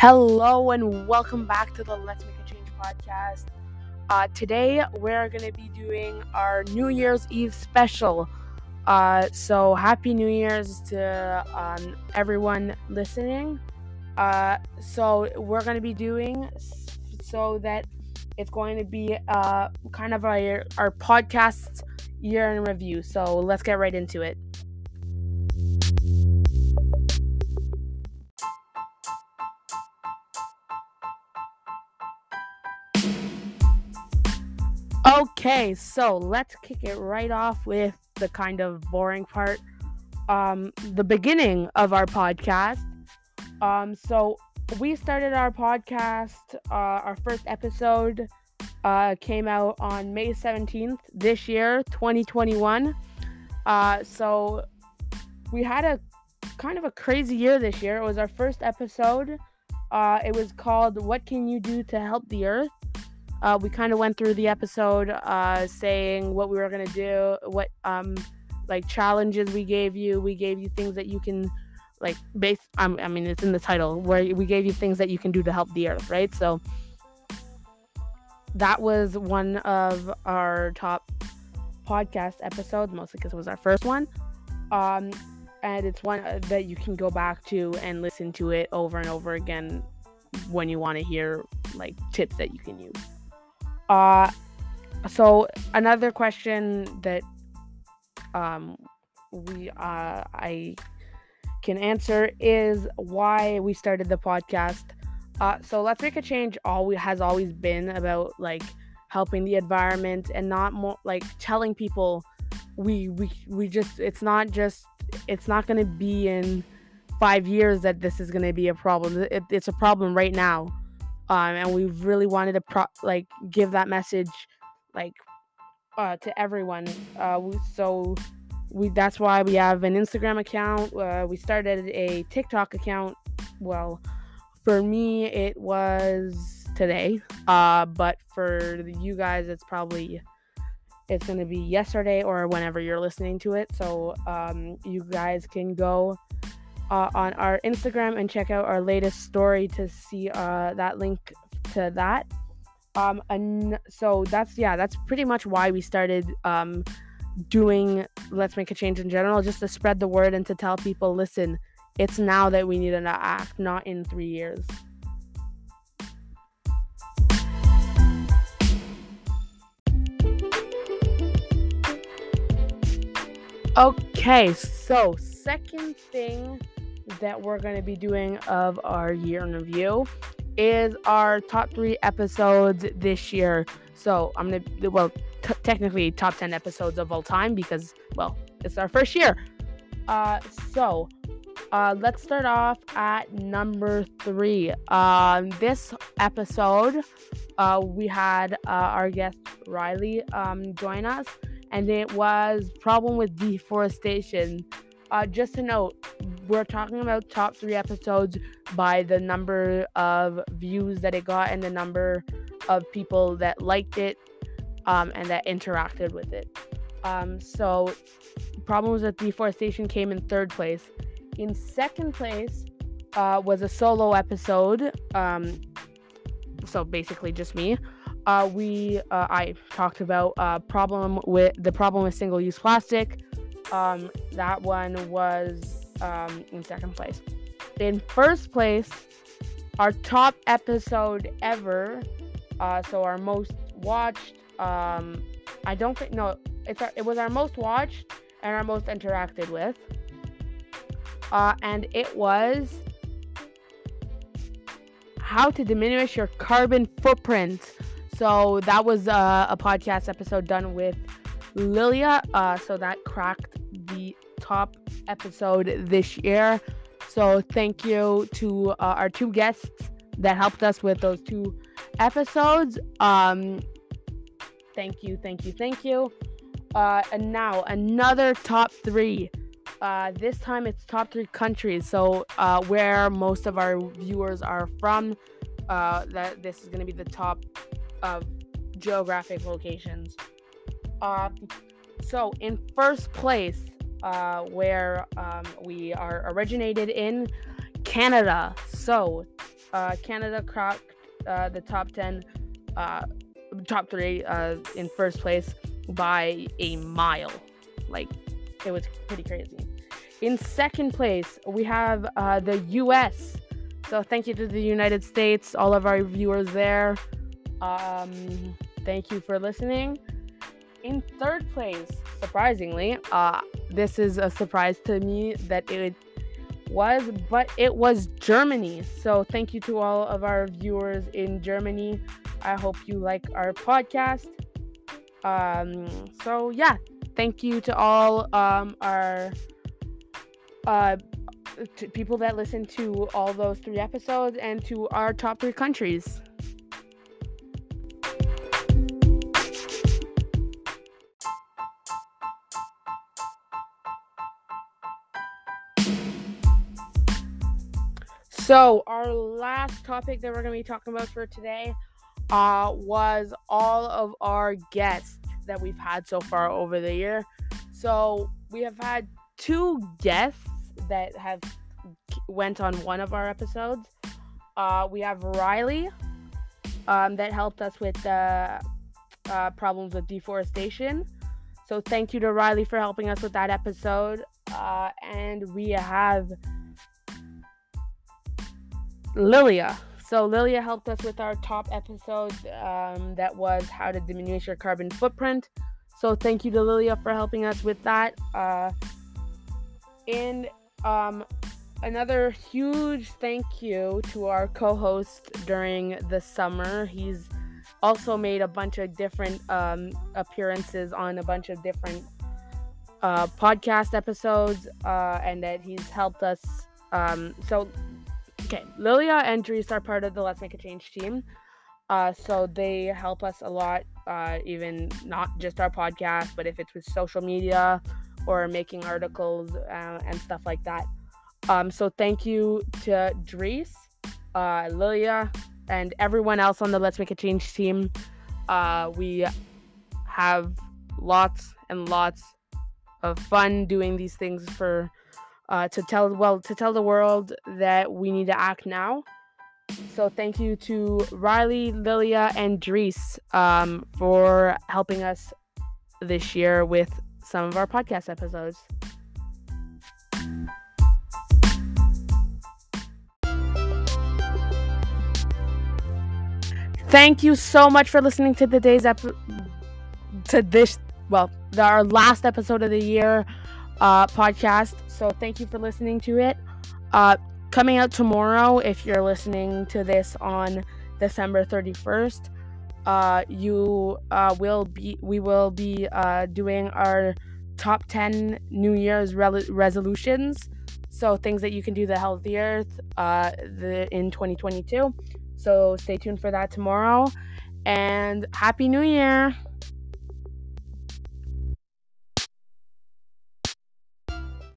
Hello and welcome back to the Let's Make a Change podcast. Uh, today we're going to be doing our New Year's Eve special. Uh, so happy New Year's to um, everyone listening. Uh, so we're going to be doing so that it's going to be uh, kind of our, our podcast year in review. So let's get right into it. Okay, so let's kick it right off with the kind of boring part. Um, the beginning of our podcast. Um, so we started our podcast. Uh, our first episode uh, came out on May 17th this year, 2021. Uh, so we had a kind of a crazy year this year. It was our first episode. Uh, it was called What Can You Do to Help the Earth? Uh, we kind of went through the episode uh, saying what we were gonna do, what um like challenges we gave you. We gave you things that you can like base. Um, I mean, it's in the title where we gave you things that you can do to help the earth, right? So that was one of our top podcast episodes, mostly because it was our first one. Um, and it's one that you can go back to and listen to it over and over again when you want to hear like tips that you can use. Uh, so another question that um we uh I can answer is why we started the podcast. Uh, so let's make a change. Always has always been about like helping the environment and not more like telling people we we we just it's not just it's not going to be in five years that this is going to be a problem. It, it's a problem right now um, and we really wanted to pro- like give that message like uh, to everyone. Uh, so we that's why we have an Instagram account. Uh, we started a TikTok account. Well, for me it was today, uh, but for you guys it's probably it's gonna be yesterday or whenever you're listening to it. So um, you guys can go uh, on our Instagram and check out our latest story to see uh, that link to that. Um, and so that's yeah, that's pretty much why we started um, doing Let's Make a Change in general, just to spread the word and to tell people, listen, it's now that we need to act, not in three years. Okay, so second thing that we're going to be doing of our year in review is our top three episodes this year. So I'm going to, well, t- technically top 10 episodes of all time because, well, it's our first year. Uh, so uh, let's start off at number three. Um, this episode, uh, we had uh, our guest Riley um, join us, and it was problem with deforestation. Uh, just to note, we're talking about top three episodes by the number of views that it got and the number of people that liked it um, and that interacted with it. Um, so, problems with deforestation came in third place. In second place uh, was a solo episode. Um, so basically, just me. Uh, we uh, I talked about uh, problem with the problem with single-use plastic. Um, that one was um, in second place. In first place, our top episode ever. Uh, so our most watched. Um, I don't think no, it's our, it was our most watched and our most interacted with. Uh, and it was how to diminish your carbon footprint. So that was uh, a podcast episode done with Lilia. Uh, so that cracked the top episode this year. So thank you to uh, our two guests that helped us with those two episodes. Um, thank you, thank you, thank you. Uh, and now another top three. Uh, this time it's top three countries. So uh, where most of our viewers are from. Uh, that this is going to be the top of geographic locations. Uh, so in first place, uh, where um, we are originated in Canada. So uh, Canada cracked uh, the top 10, uh, top three uh, in first place by a mile. Like, it was pretty crazy. In second place, we have uh, the US. So, thank you to the United States, all of our viewers there. Um, thank you for listening. In third place, surprisingly, uh, this is a surprise to me that it was, but it was Germany. So thank you to all of our viewers in Germany. I hope you like our podcast. Um, so yeah, thank you to all um, our uh, people that listen to all those three episodes and to our top three countries. So, our last topic that we're going to be talking about for today uh, was all of our guests that we've had so far over the year. So, we have had two guests that have went on one of our episodes. Uh, we have Riley um, that helped us with the uh, problems with deforestation. So, thank you to Riley for helping us with that episode. Uh, and we have Lilia. So Lilia helped us with our top episode um, that was how to diminish your carbon footprint. So thank you to Lilia for helping us with that. Uh, and um, another huge thank you to our co-host during the summer. He's also made a bunch of different um, appearances on a bunch of different uh, podcast episodes, uh, and that he's helped us. Um, so Okay, Lilia and Dries are part of the Let's Make a Change team. Uh, so they help us a lot, uh, even not just our podcast, but if it's with social media or making articles uh, and stuff like that. Um, so thank you to Dries, uh, Lilia, and everyone else on the Let's Make a Change team. Uh, we have lots and lots of fun doing these things for uh, to tell well to tell the world that we need to act now. So thank you to Riley, Lilia, and Dries um, for helping us this year with some of our podcast episodes. Thank you so much for listening to today's episode. To this, well, our last episode of the year uh, podcast. So thank you for listening to it. Uh, coming out tomorrow, if you're listening to this on December 31st, uh, you uh, will be we will be uh, doing our top 10 New Year's re- resolutions. So things that you can do the earth uh, the, in 2022. So stay tuned for that tomorrow. And Happy New Year!